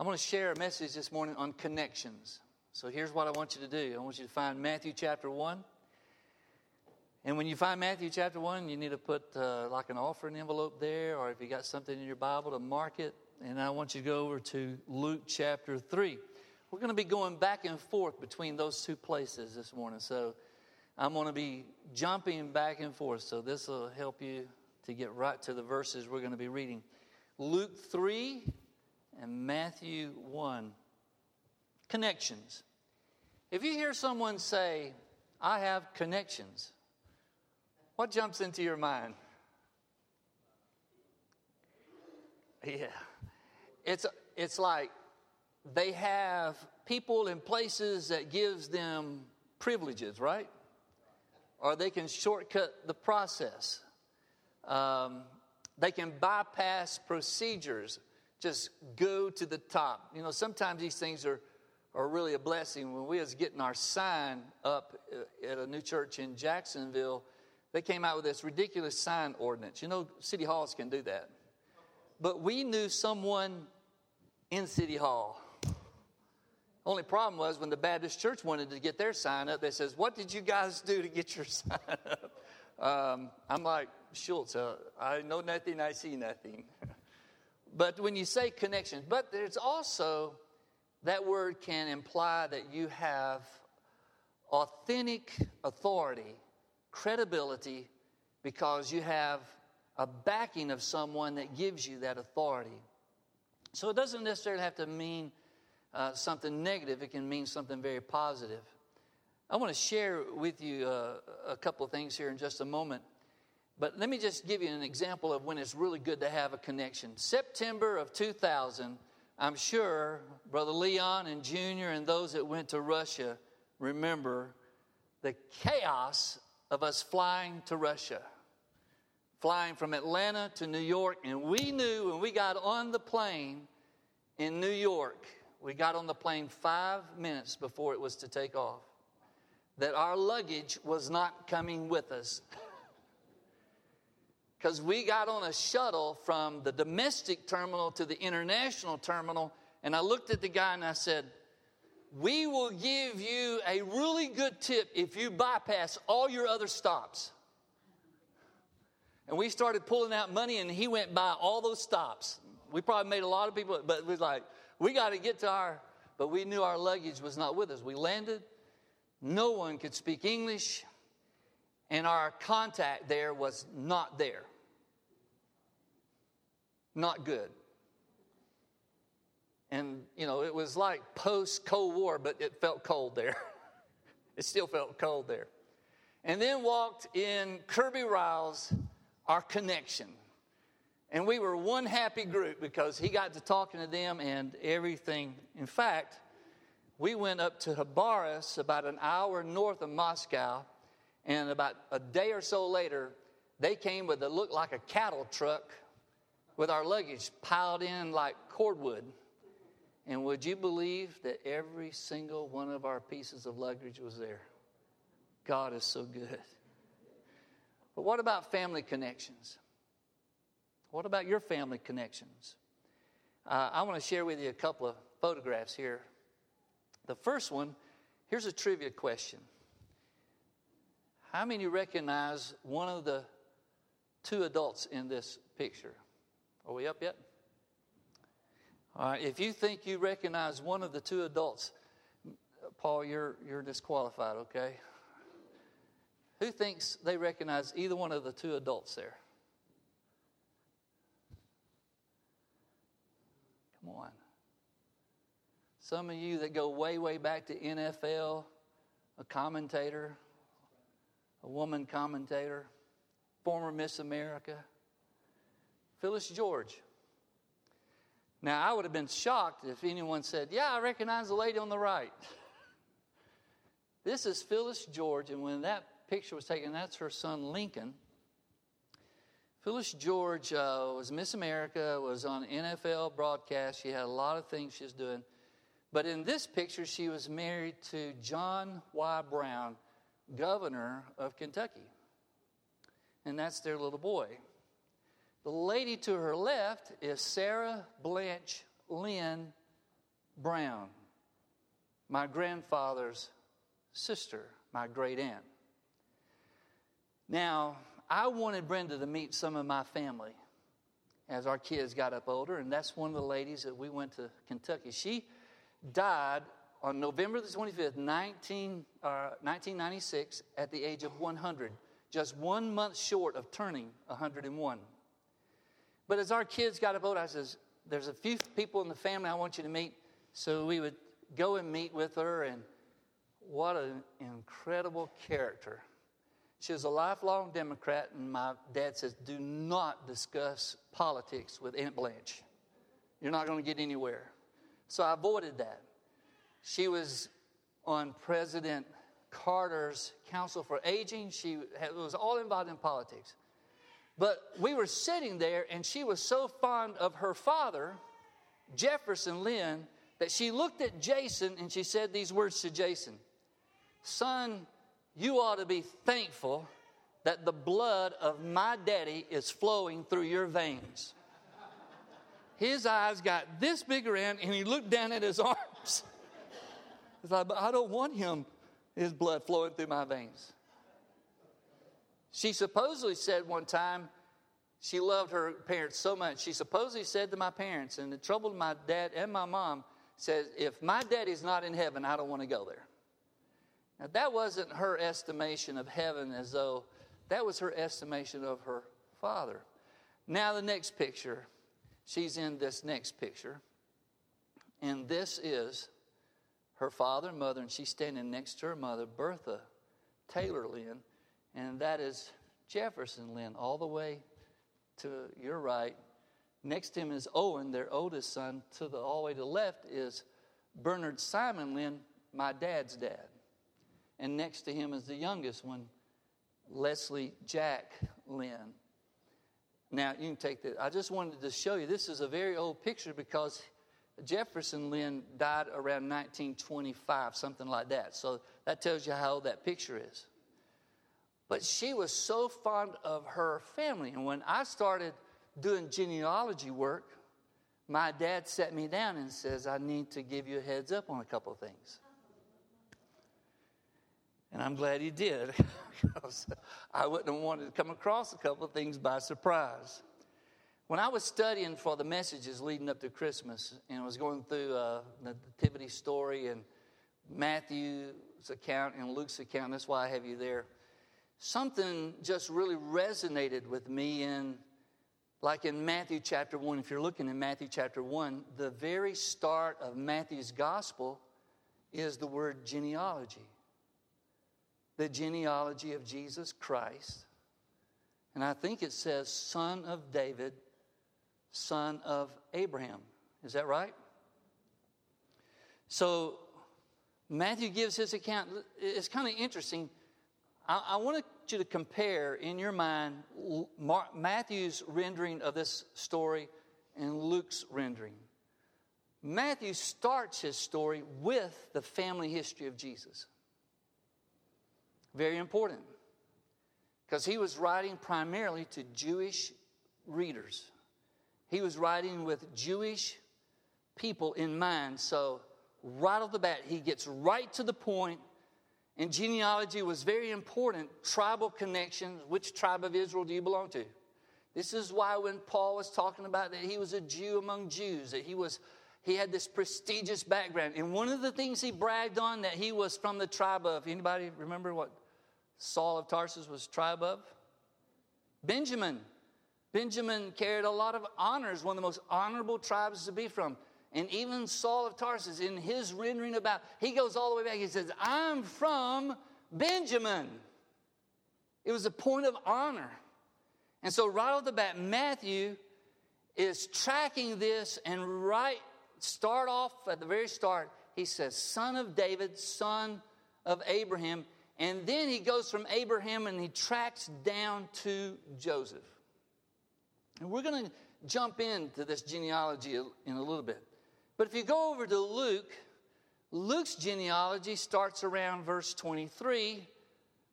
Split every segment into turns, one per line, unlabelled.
I'm going to share a message this morning on connections. So here's what I want you to do I want you to find Matthew chapter 1. And when you find Matthew chapter 1, you need to put uh, like an offering envelope there, or if you got something in your Bible to mark it. And I want you to go over to Luke chapter 3. We're going to be going back and forth between those two places this morning. So I'm going to be jumping back and forth. So this will help you to get right to the verses we're going to be reading. Luke 3 and Matthew 1. Connections. If you hear someone say, I have connections, what jumps into your mind? Yeah. It's, it's like they have people in places that gives them privileges, right? Or they can shortcut the process. Um, they can bypass procedures, just go to the top. You know, sometimes these things are, are really a blessing. When we was getting our sign up uh, at a new church in Jacksonville, they came out with this ridiculous sign ordinance. You know, city halls can do that. But we knew someone in City Hall. Only problem was when the Baptist church wanted to get their sign up, they says, What did you guys do to get your sign up? Um, I'm like, Schultz, uh, I know nothing, I see nothing. but when you say connections, but there's also that word can imply that you have authentic authority credibility because you have a backing of someone that gives you that authority. So it doesn't necessarily have to mean uh, something negative, it can mean something very positive. I want to share with you uh, a couple of things here in just a moment. But let me just give you an example of when it's really good to have a connection. September of 2000, I'm sure Brother Leon and Junior and those that went to Russia remember the chaos of us flying to Russia, flying from Atlanta to New York. And we knew when we got on the plane in New York, we got on the plane five minutes before it was to take off, that our luggage was not coming with us. Because we got on a shuttle from the domestic terminal to the international terminal, and I looked at the guy and I said, we will give you a really good tip if you bypass all your other stops. And we started pulling out money, and he went by all those stops. We probably made a lot of people, but was like, we got to get to our, but we knew our luggage was not with us. We landed, no one could speak English, and our contact there was not there. Not good. And, you know, it was like post Cold War, but it felt cold there. it still felt cold there. And then walked in Kirby Riles, our connection. And we were one happy group because he got to talking to them and everything. In fact, we went up to Khabarovsk, about an hour north of Moscow, and about a day or so later, they came with what looked like a cattle truck with our luggage piled in like cordwood. And would you believe that every single one of our pieces of luggage was there? God is so good. But what about family connections? What about your family connections? Uh, I want to share with you a couple of photographs here. The first one, here's a trivia question How many recognize one of the two adults in this picture? Are we up yet? All right, if you think you recognize one of the two adults, Paul, you're, you're disqualified, okay? Who thinks they recognize either one of the two adults there? Come on. Some of you that go way, way back to NFL, a commentator, a woman commentator, former Miss America, Phyllis George. Now, I would have been shocked if anyone said, Yeah, I recognize the lady on the right. This is Phyllis George, and when that picture was taken, that's her son Lincoln. Phyllis George uh, was Miss America, was on NFL broadcast. She had a lot of things she was doing. But in this picture, she was married to John Y. Brown, governor of Kentucky. And that's their little boy. The lady to her left is Sarah Blanche Lynn Brown, my grandfather's sister, my great aunt. Now, I wanted Brenda to meet some of my family as our kids got up older, and that's one of the ladies that we went to Kentucky. She died on November the 25th, 19, uh, 1996, at the age of 100, just one month short of turning 101. But as our kids got up older, I says, There's a few people in the family I want you to meet. So we would go and meet with her, and what an incredible character. She was a lifelong Democrat, and my dad says, Do not discuss politics with Aunt Blanche. You're not going to get anywhere. So I avoided that. She was on President Carter's Council for Aging. She was all involved in politics. But we were sitting there, and she was so fond of her father, Jefferson Lynn, that she looked at Jason and she said these words to Jason Son, you ought to be thankful that the blood of my daddy is flowing through your veins. His eyes got this big around, and he looked down at his arms. He's like, but I don't want him, his blood flowing through my veins. She supposedly said one time, she loved her parents so much. She supposedly said to my parents, and it troubled my dad and my mom, says, If my daddy's not in heaven, I don't want to go there. Now, that wasn't her estimation of heaven as though that was her estimation of her father. Now, the next picture, she's in this next picture, and this is her father and mother, and she's standing next to her mother, Bertha Taylor Lynn, and that is Jefferson Lynn, all the way to your right. Next to him is Owen, their oldest son. To the all the way to the left is Bernard Simon Lynn, my dad's dad. And next to him is the youngest one, Leslie Jack Lynn. Now, you can take that. I just wanted to show you this is a very old picture because Jefferson Lynn died around 1925, something like that. So that tells you how old that picture is. But she was so fond of her family. And when I started doing genealogy work, my dad sat me down and says, I need to give you a heads up on a couple of things. And I'm glad he did, because I wouldn't have wanted to come across a couple of things by surprise. When I was studying for the messages leading up to Christmas and I was going through uh, the Nativity story and Matthew's account and Luke's account, that's why I have you there, something just really resonated with me in, like in Matthew chapter 1. If you're looking in Matthew chapter 1, the very start of Matthew's gospel is the word genealogy. The genealogy of Jesus Christ. And I think it says, son of David son of Abraham. Is that right? So Matthew gives his account. It's kind of interesting. I, I want you to compare in your mind Matthew's rendering of this story and Luke's rendering. Matthew starts his story with the family history of Jesus. Very important because he was writing primarily to Jewish readers. He was writing with Jewish people in mind. So, right off the bat, he gets right to the point. And genealogy was very important. Tribal connections. Which tribe of Israel do you belong to? This is why when Paul was talking about that he was a Jew among Jews, that he was he had this prestigious background. And one of the things he bragged on that he was from the tribe of anybody remember what Saul of Tarsus was tribe of? Benjamin. Benjamin carried a lot of honors, one of the most honorable tribes to be from. And even Saul of Tarsus, in his rendering about, he goes all the way back. He says, I'm from Benjamin. It was a point of honor. And so, right off the bat, Matthew is tracking this, and right, start off at the very start, he says, Son of David, son of Abraham. And then he goes from Abraham and he tracks down to Joseph. And we're going to jump into this genealogy in a little bit. But if you go over to Luke, Luke's genealogy starts around verse 23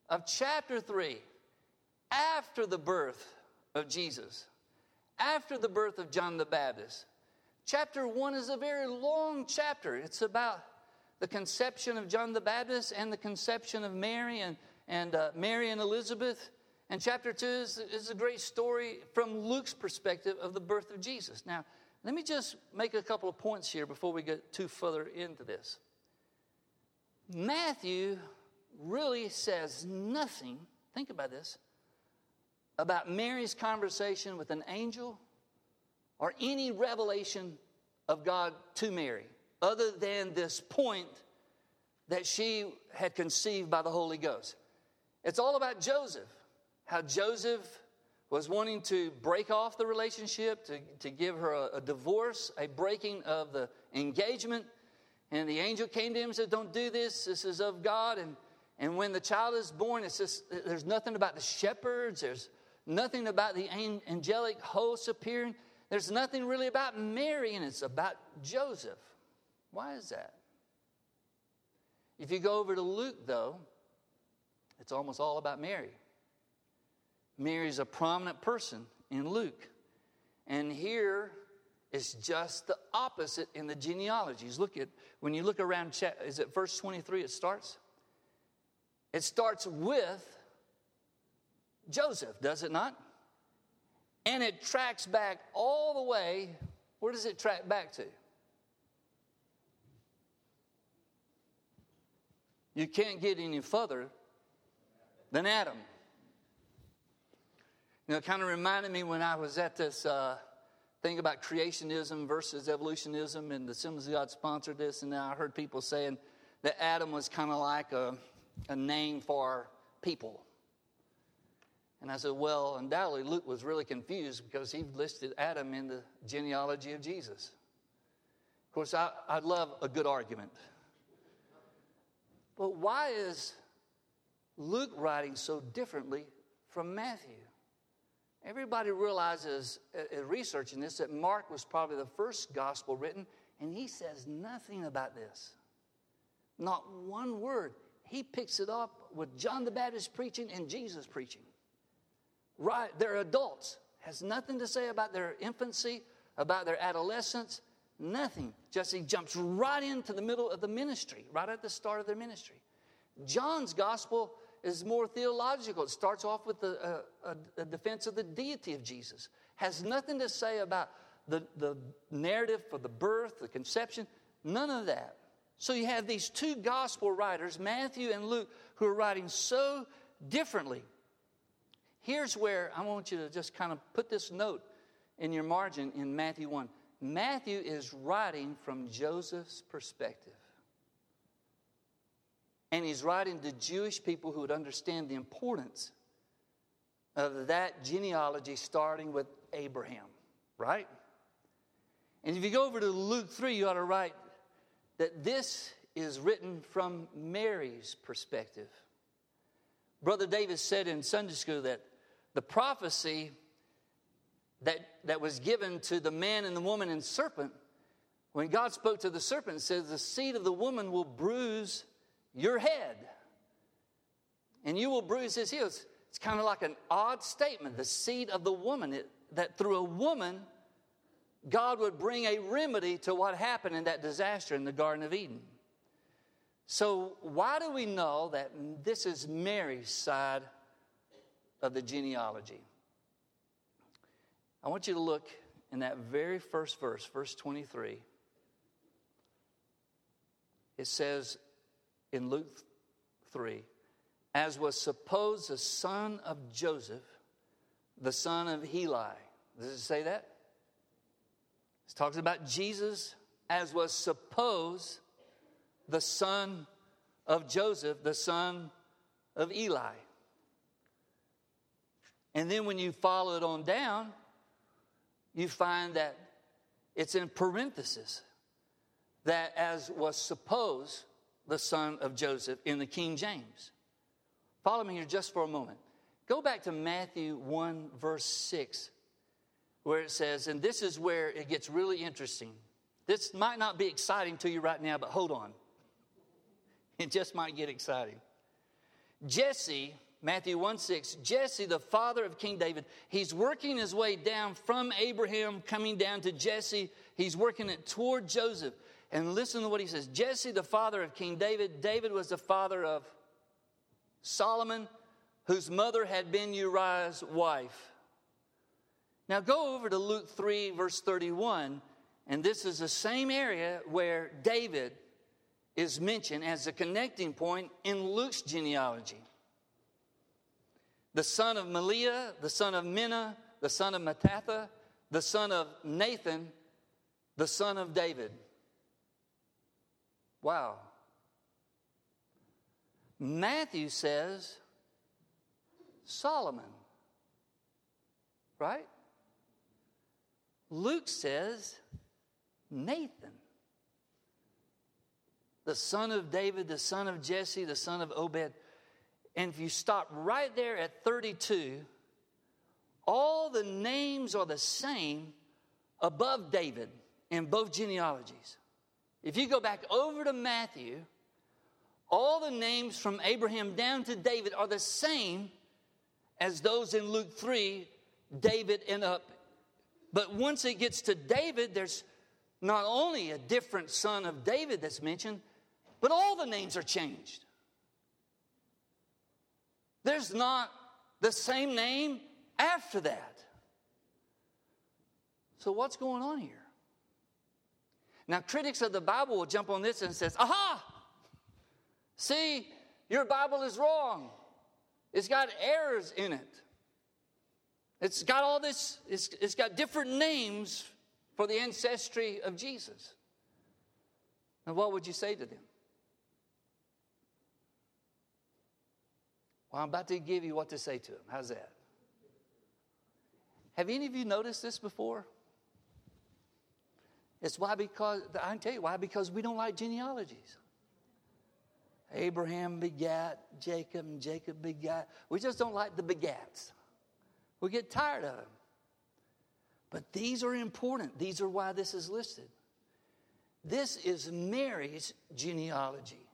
of chapter 3, after the birth of Jesus, after the birth of John the Baptist. Chapter one is a very long chapter. It's about the conception of John the Baptist and the conception of Mary and, and uh, Mary and Elizabeth. And chapter two is, is a great story from Luke's perspective of the birth of Jesus. Now, let me just make a couple of points here before we get too further into this. Matthew really says nothing, think about this, about Mary's conversation with an angel or any revelation of God to Mary, other than this point that she had conceived by the Holy Ghost. It's all about Joseph, how Joseph was wanting to break off the relationship, to, to give her a, a divorce, a breaking of the engagement. And the angel came to him and said, Don't do this, this is of God. And, and when the child is born, it's just, there's nothing about the shepherds, there's nothing about the angelic hosts appearing. There's nothing really about Mary, and it's about Joseph. Why is that? If you go over to Luke, though, it's almost all about Mary. Mary's a prominent person in Luke. And here is just the opposite in the genealogies. Look at, when you look around, is it verse 23 it starts? It starts with Joseph, does it not? And it tracks back all the way. Where does it track back to? You can't get any further than Adam. You know, it kind of reminded me when I was at this uh, thing about creationism versus evolutionism, and the Assemblies of God sponsored this, and I heard people saying that Adam was kind of like a, a name for people. And I said, well, undoubtedly Luke was really confused because he listed Adam in the genealogy of Jesus. Of course, I, I love a good argument. But why is Luke writing so differently from Matthew? Everybody realizes, uh, uh, researching this, that Mark was probably the first gospel written, and he says nothing about this. Not one word. He picks it up with John the Baptist preaching and Jesus preaching right, they're adults. Has nothing to say about their infancy, about their adolescence, nothing. Just he jumps right into the middle of the ministry, right at the start of their ministry. John's gospel is more theological. It starts off with the, uh, a, a defense of the deity of Jesus. Has nothing to say about the, the narrative for the birth, the conception, none of that. So you have these two gospel writers, Matthew and Luke, who are writing so differently. Here's where I want you to just kind of put this note in your margin in Matthew 1. Matthew is writing from Joseph's perspective. And he's writing to Jewish people who would understand the importance of that genealogy starting with Abraham, right? And if you go over to Luke 3, you ought to write that this is written from Mary's perspective. Brother Davis said in Sunday school that the prophecy that, that was given to the man and the woman and serpent, when God spoke to the serpent, says, The seed of the woman will bruise your head, and you will bruise his heels. It's kind of like an odd statement. The seed of the woman, it, that through a woman, God would bring a remedy to what happened in that disaster in the Garden of Eden. So, why do we know that this is Mary's side of the genealogy. I want you to look in that very first verse, verse 23. It says in Luke 3 as was supposed the son of Joseph, the son of Heli. Does it say that? It talks about Jesus as was supposed the son of Joseph, the son of Eli. And then when you follow it on down, you find that it's in parenthesis that as was supposed the son of Joseph in the King James. Follow me here just for a moment. Go back to Matthew 1, verse 6, where it says, and this is where it gets really interesting. This might not be exciting to you right now, but hold on. It just might get exciting. Jesse Matthew 1 6, Jesse, the father of King David, he's working his way down from Abraham, coming down to Jesse. He's working it toward Joseph. And listen to what he says Jesse, the father of King David, David was the father of Solomon, whose mother had been Uriah's wife. Now go over to Luke 3, verse 31, and this is the same area where David is mentioned as a connecting point in Luke's genealogy. The son of Melea, the son of Menna, the son of Mattatha, the son of Nathan, the son of David. Wow. Matthew says Solomon, right? Luke says Nathan, the son of David, the son of Jesse, the son of Obed. And if you stop right there at 32, all the names are the same above David in both genealogies. If you go back over to Matthew, all the names from Abraham down to David are the same as those in Luke 3, David and up. But once it gets to David, there's not only a different son of David that's mentioned, but all the names are changed. There's not the same name after that. So what's going on here? Now, critics of the Bible will jump on this and says, "Aha! See, your Bible is wrong. It's got errors in it. It's got all this, it's, it's got different names for the ancestry of Jesus. And what would you say to them? Well, I'm about to give you what to say to them. How's that? Have any of you noticed this before? It's why because I can tell you why because we don't like genealogies. Abraham begat Jacob, and Jacob begat. We just don't like the begats. We get tired of them. But these are important. These are why this is listed. This is Mary's genealogy.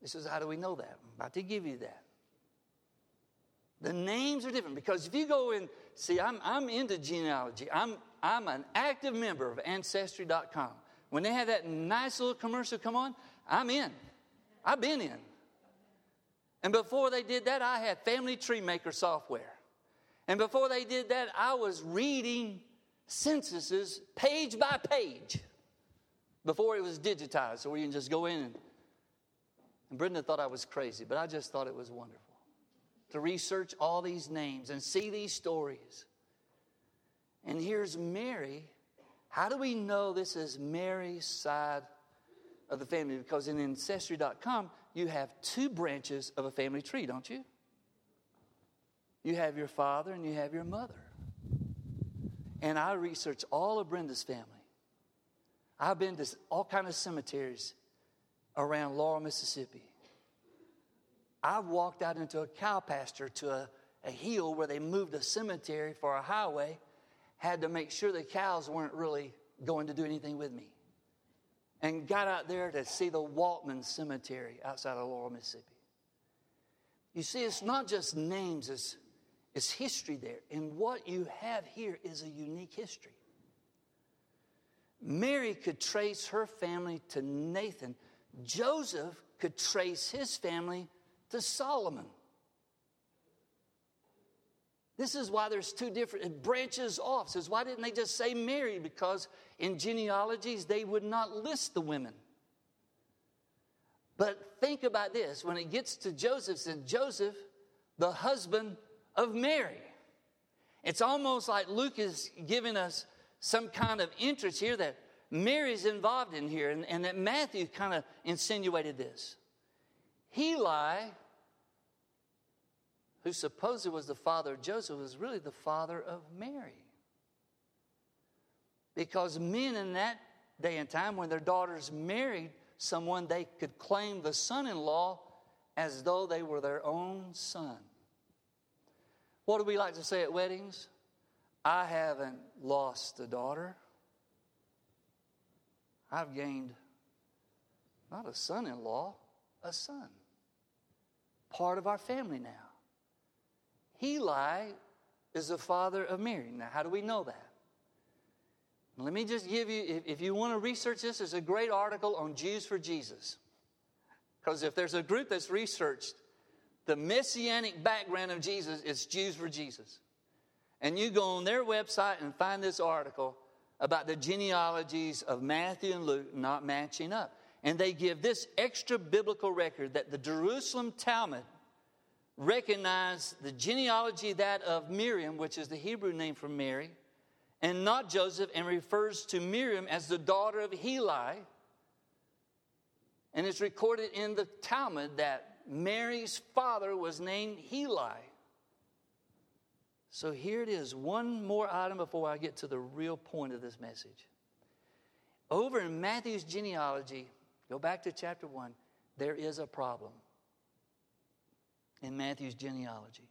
This is how do we know that? I'm about to give you that. The names are different because if you go in, see, I'm, I'm into genealogy. I'm, I'm an active member of Ancestry.com. When they have that nice little commercial come on, I'm in. I've been in. And before they did that, I had Family Tree Maker software. And before they did that, I was reading censuses page by page before it was digitized, so we can just go in and, and Brenda thought I was crazy, but I just thought it was wonderful to research all these names and see these stories. And here's Mary. How do we know this is Mary's side of the family? Because in Ancestry.com, you have two branches of a family tree, don't you? You have your father and you have your mother. And I researched all of Brenda's family. I've been to all kind of cemeteries around Laurel, Mississippi. I've walked out into a cow pasture to a, a hill where they moved a cemetery for a highway, had to make sure the cows weren't really going to do anything with me and got out there to see the Waltman Cemetery outside of Laurel, Mississippi. You see, it's not just names, it's, it's history there. And what you have here is a unique history. Mary could trace her family to Nathan, Joseph could trace his family to Solomon. This is why there's two different, it branches off. Says, why didn't they just say Mary? Because in genealogies, they would not list the women. But think about this when it gets to Joseph, says Joseph, the husband of Mary. It's almost like Luke is giving us some kind of interest here that Mary's involved in here, and, and that Matthew kind of insinuated this. Heli who supposedly was the father of Joseph, was really the father of Mary. Because men in that day and time, when their daughters married someone, they could claim the son in law as though they were their own son. What do we like to say at weddings? I haven't lost a daughter. I've gained not a son in law, a son. part of our family now. Heli is the father of Mary. Now, how do we know that? Let me just give you, if, if you want to research this, there's a great article on Jews for Jesus. Because if there's a group that's researched the messianic background of Jesus, it's Jews for Jesus. And you go on their website and find this article about the genealogies of Matthew and Luke not matching up. And they give this extra biblical record that the Jerusalem Talmud recognized the genealogy that of Miriam, which is the Hebrew name for Mary, and not Joseph, and refers to Miriam as the daughter of Heli. And it's recorded in the Talmud that Mary's father was named Heli. So here it is, one more item before I get to the real point of this message. Over in Matthew's genealogy, go back to chapter 1, there is a problem in Matthew's genealogy.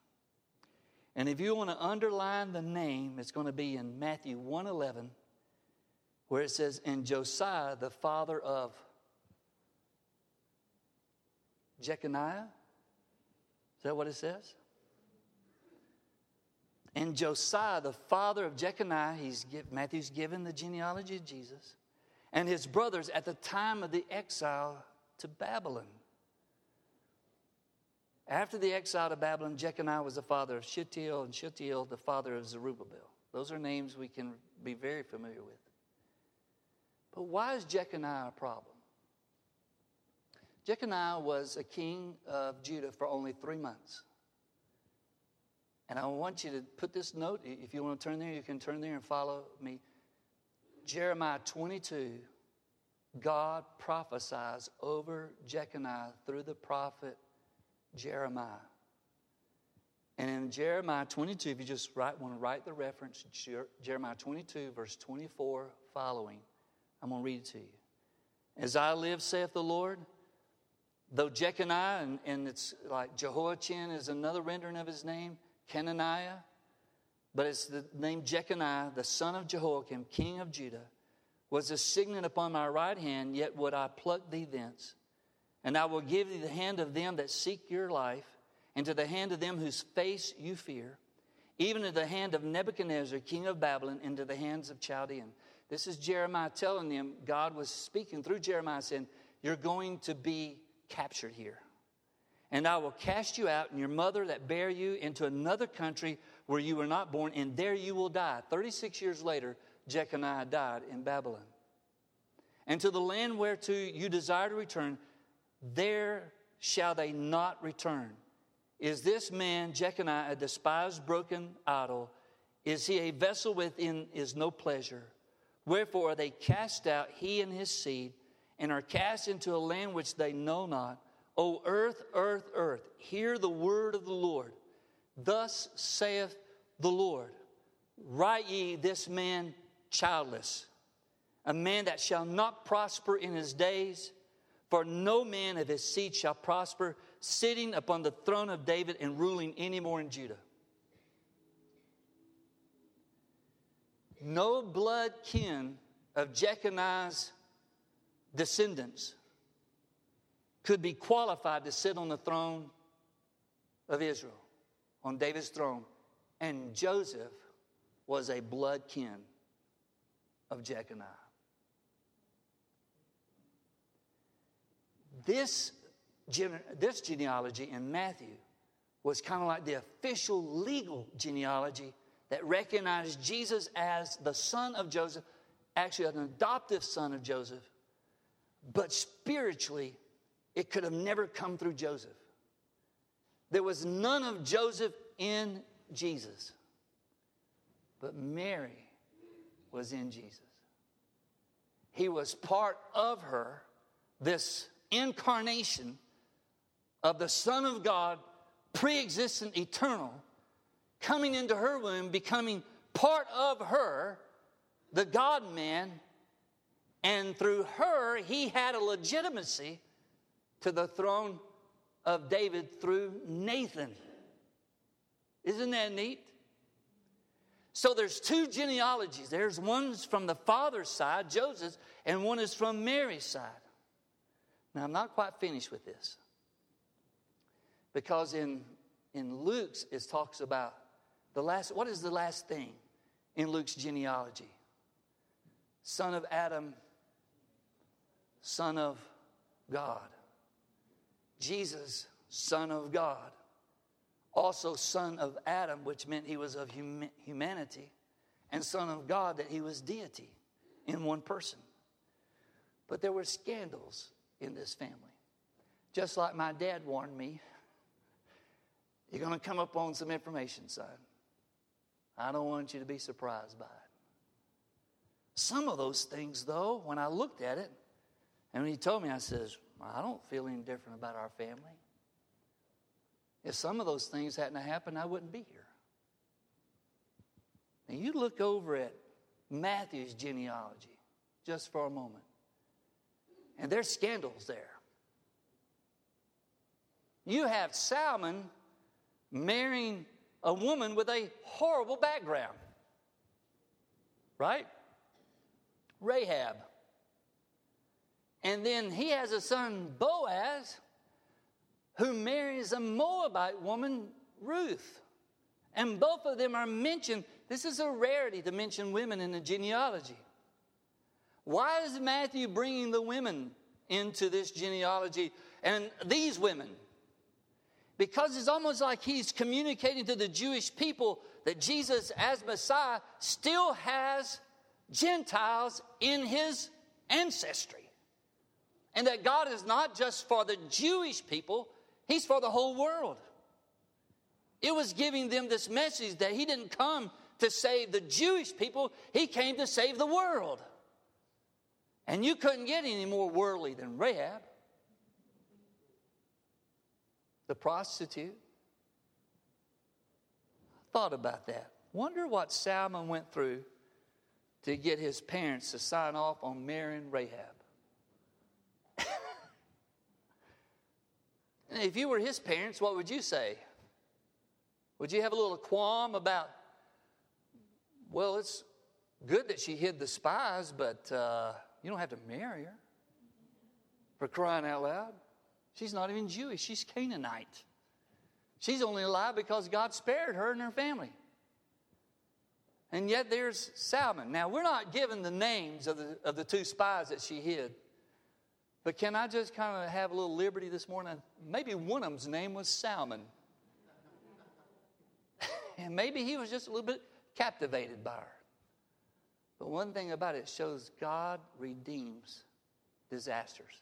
And if you want to underline the name, it's going to be in Matthew 1:11 where it says and Josiah the father of Jeconiah. Is that what it says? And Josiah, the father of Jeconiah, he's Matthew's given the genealogy of Jesus, and his brothers at the time of the exile to Babylon. After the exile to Babylon, Jeconiah was the father of Shealtiel, and Shealtiel the father of Zerubbabel. Those are names we can be very familiar with. But why is Jeconiah a problem? Jeconiah was a king of Judah for only three months. And I want you to put this note, if you want to turn there, you can turn there and follow me. Jeremiah 22, God prophesies over Jeconiah through the prophet Jeremiah. And in Jeremiah 22, if you just write, want to write the reference, Jeremiah 22, verse 24 following, I'm going to read it to you. As I live, saith the Lord, though Jeconiah, and, and it's like Jehoiachin is another rendering of his name, Kenaniah, but it's the name Jeconiah, the son of Jehoiakim, king of Judah, was a signet upon my right hand, yet would I pluck thee thence. And I will give thee the hand of them that seek your life, and to the hand of them whose face you fear, even to the hand of Nebuchadnezzar, king of Babylon, into the hands of Chaldean. This is Jeremiah telling them, God was speaking through Jeremiah, saying, You're going to be captured here. And I will cast you out and your mother that bare you into another country where you were not born, and there you will die. 36 years later, Jeconiah died in Babylon. And to the land whereto you desire to return, there shall they not return. Is this man, Jeconiah, a despised, broken idol? Is he a vessel within is no pleasure? Wherefore are they cast out, he and his seed, and are cast into a land which they know not O earth, earth, earth, hear the word of the Lord. Thus saith the Lord Write ye this man childless, a man that shall not prosper in his days, for no man of his seed shall prosper, sitting upon the throne of David and ruling any more in Judah. No blood kin of Jeconiah's descendants could be qualified to sit on the throne of Israel, on David's throne. And Joseph was a blood kin of Jeconiah. This, this genealogy in Matthew was kind of like the official legal genealogy that recognized Jesus as the son of Joseph, actually an adoptive son of Joseph, but spiritually it could have never come through Joseph. There was none of Joseph in Jesus, but Mary was in Jesus. He was part of her, this incarnation of the Son of God, pre existent, eternal, coming into her womb, becoming part of her, the God man, and through her, he had a legitimacy to the throne of David through Nathan. Isn't that neat? So there's two genealogies. There's one's from the father's side, Joseph's, and one is from Mary's side. Now I'm not quite finished with this. Because in, in Luke's, it talks about the last, what is the last thing in Luke's genealogy? Son of Adam, son of God. Jesus, son of God. Also, son of Adam, which meant he was of hum- humanity, and son of God, that he was deity in one person. But there were scandals in this family. Just like my dad warned me, you're going to come up on some information, son. I don't want you to be surprised by it. Some of those things, though, when I looked at it, and when he told me, I says, I don't feel any different about our family. If some of those things hadn't happened, I wouldn't be here. Now you look over at Matthew's genealogy just for a moment. And there's scandals there. You have Salmon marrying a woman with a horrible background, right? Rahab. And then he has a son, Boaz, who marries a Moabite woman, Ruth. And both of them are mentioned. This is a rarity to mention women in the genealogy. Why is Matthew bringing the women into this genealogy and these women? Because it's almost like he's communicating to the Jewish people that Jesus, as Messiah, still has Gentiles in his ancestry. And that God is not just for the Jewish people, he's for the whole world. It was giving them this message that he didn't come to save the Jewish people, he came to save the world. And you couldn't get any more worldly than Rahab, the prostitute. Thought about that. Wonder what Salmon went through to get his parents to sign off on marrying Rahab. if you were his parents, what would you say? Would you have a little qualm about, well, it's good that she hid the spies, but uh, you don't have to marry her. For crying out loud. She's not even Jewish, she's Canaanite. She's only alive because God spared her and her family. And yet there's Salmon. Now, we're not given the names of the, of the two spies that she hid. But can I just kind of have a little liberty this morning? Maybe one of them's name was Salmon. and maybe he was just a little bit captivated by her. But one thing about it shows God redeems disasters.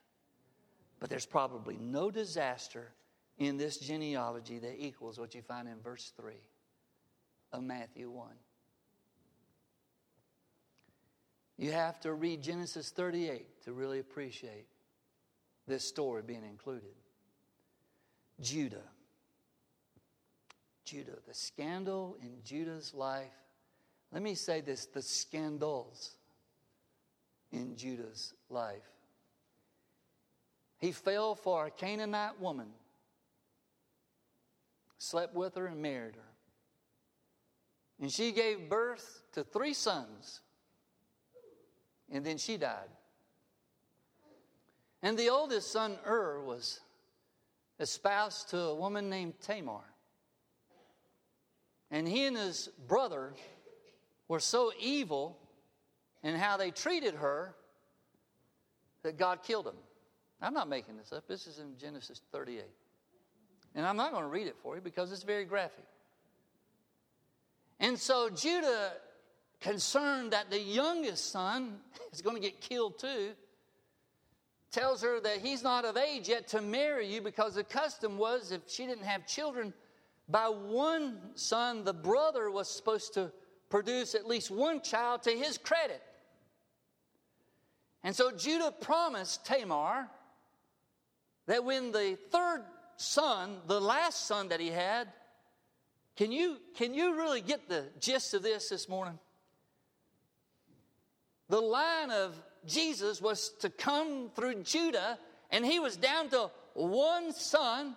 But there's probably no disaster in this genealogy that equals what you find in verse 3 of Matthew 1. You have to read Genesis 38 to really appreciate this story being included. Judah. Judah, the scandal in Judah's life let me say this the scandals in Judah's life. He fell for a Canaanite woman, slept with her, and married her. And she gave birth to three sons, and then she died. And the oldest son, Ur, was espoused to a woman named Tamar. And he and his brother were so evil in how they treated her that God killed them. I'm not making this up. This is in Genesis 38. And I'm not going to read it for you because it's very graphic. And so Judah, concerned that the youngest son is going to get killed too, tells her that he's not of age yet to marry you because the custom was if she didn't have children, by one son, the brother was supposed to produce at least one child to his credit. And so Judah promised Tamar that when the third son, the last son that he had, can you, can you really get the gist of this this morning? The line of Jesus was to come through Judah, and he was down to one son,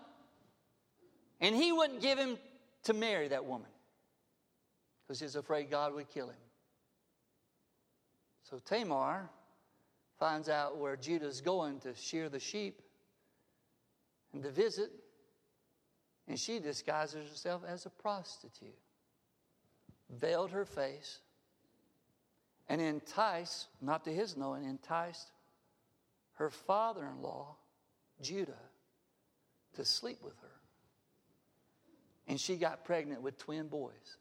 and he wouldn't give him to marry that woman because he's afraid God would kill him. So Tamar finds out where Judah's going to shear the sheep and to visit. And she disguises herself as a prostitute, veiled her face, and enticed, not to his knowing, enticed her father in law, Judah, to sleep with her. And she got pregnant with twin boys.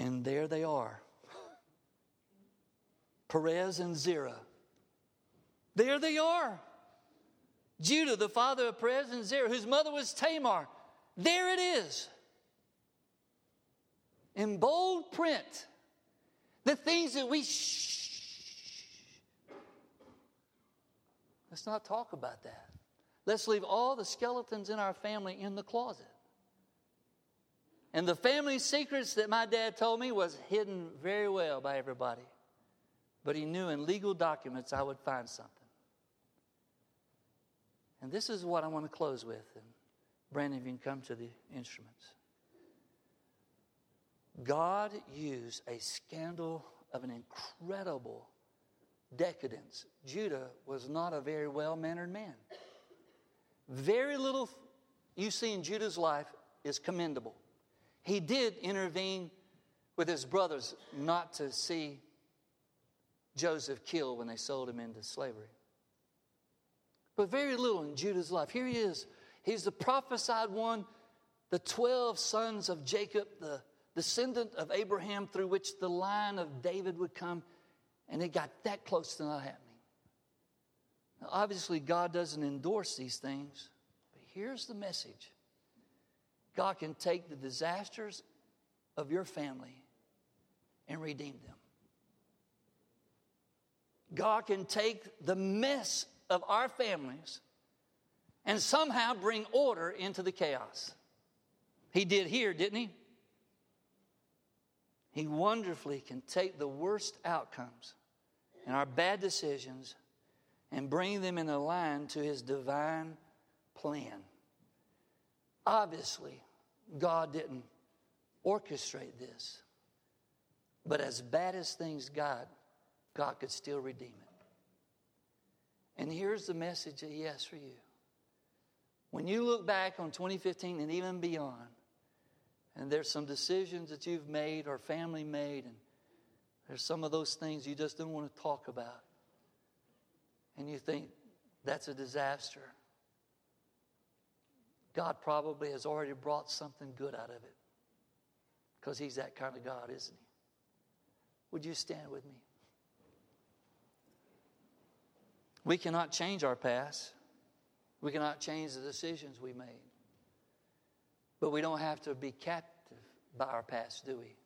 And there they are Perez and Zerah. There they are. Judah, the father of Perez and Zerah, whose mother was Tamar. There it is. In bold print, the things that we shh. Let's not talk about that. Let's leave all the skeletons in our family in the closet. And the family secrets that my dad told me was hidden very well by everybody. But he knew in legal documents I would find something. And this is what I want to close with. And Brandon, if you can come to the instruments. God used a scandal of an incredible decadence. Judah was not a very well mannered man. Very little you see in Judah's life is commendable. He did intervene with his brothers not to see Joseph killed when they sold him into slavery but very little in Judah's life. Here he is. He's the prophesied one, the 12 sons of Jacob, the descendant of Abraham through which the line of David would come, and it got that close to not happening. Now, obviously, God doesn't endorse these things, but here's the message God can take the disasters of your family and redeem them. God can take the mess of our families and somehow bring order into the chaos. He did here, didn't he? He wonderfully can take the worst outcomes and our bad decisions and bring them in a line to his divine plan. Obviously, God didn't orchestrate this. But as bad as things got, God could still redeem it. And here's the message that He has for you. When you look back on 2015 and even beyond, and there's some decisions that you've made or family made, and there's some of those things you just don't want to talk about, and you think that's a disaster, God probably has already brought something good out of it because He's that kind of God, isn't He? Would you stand with me? We cannot change our past. We cannot change the decisions we made. But we don't have to be captive by our past, do we?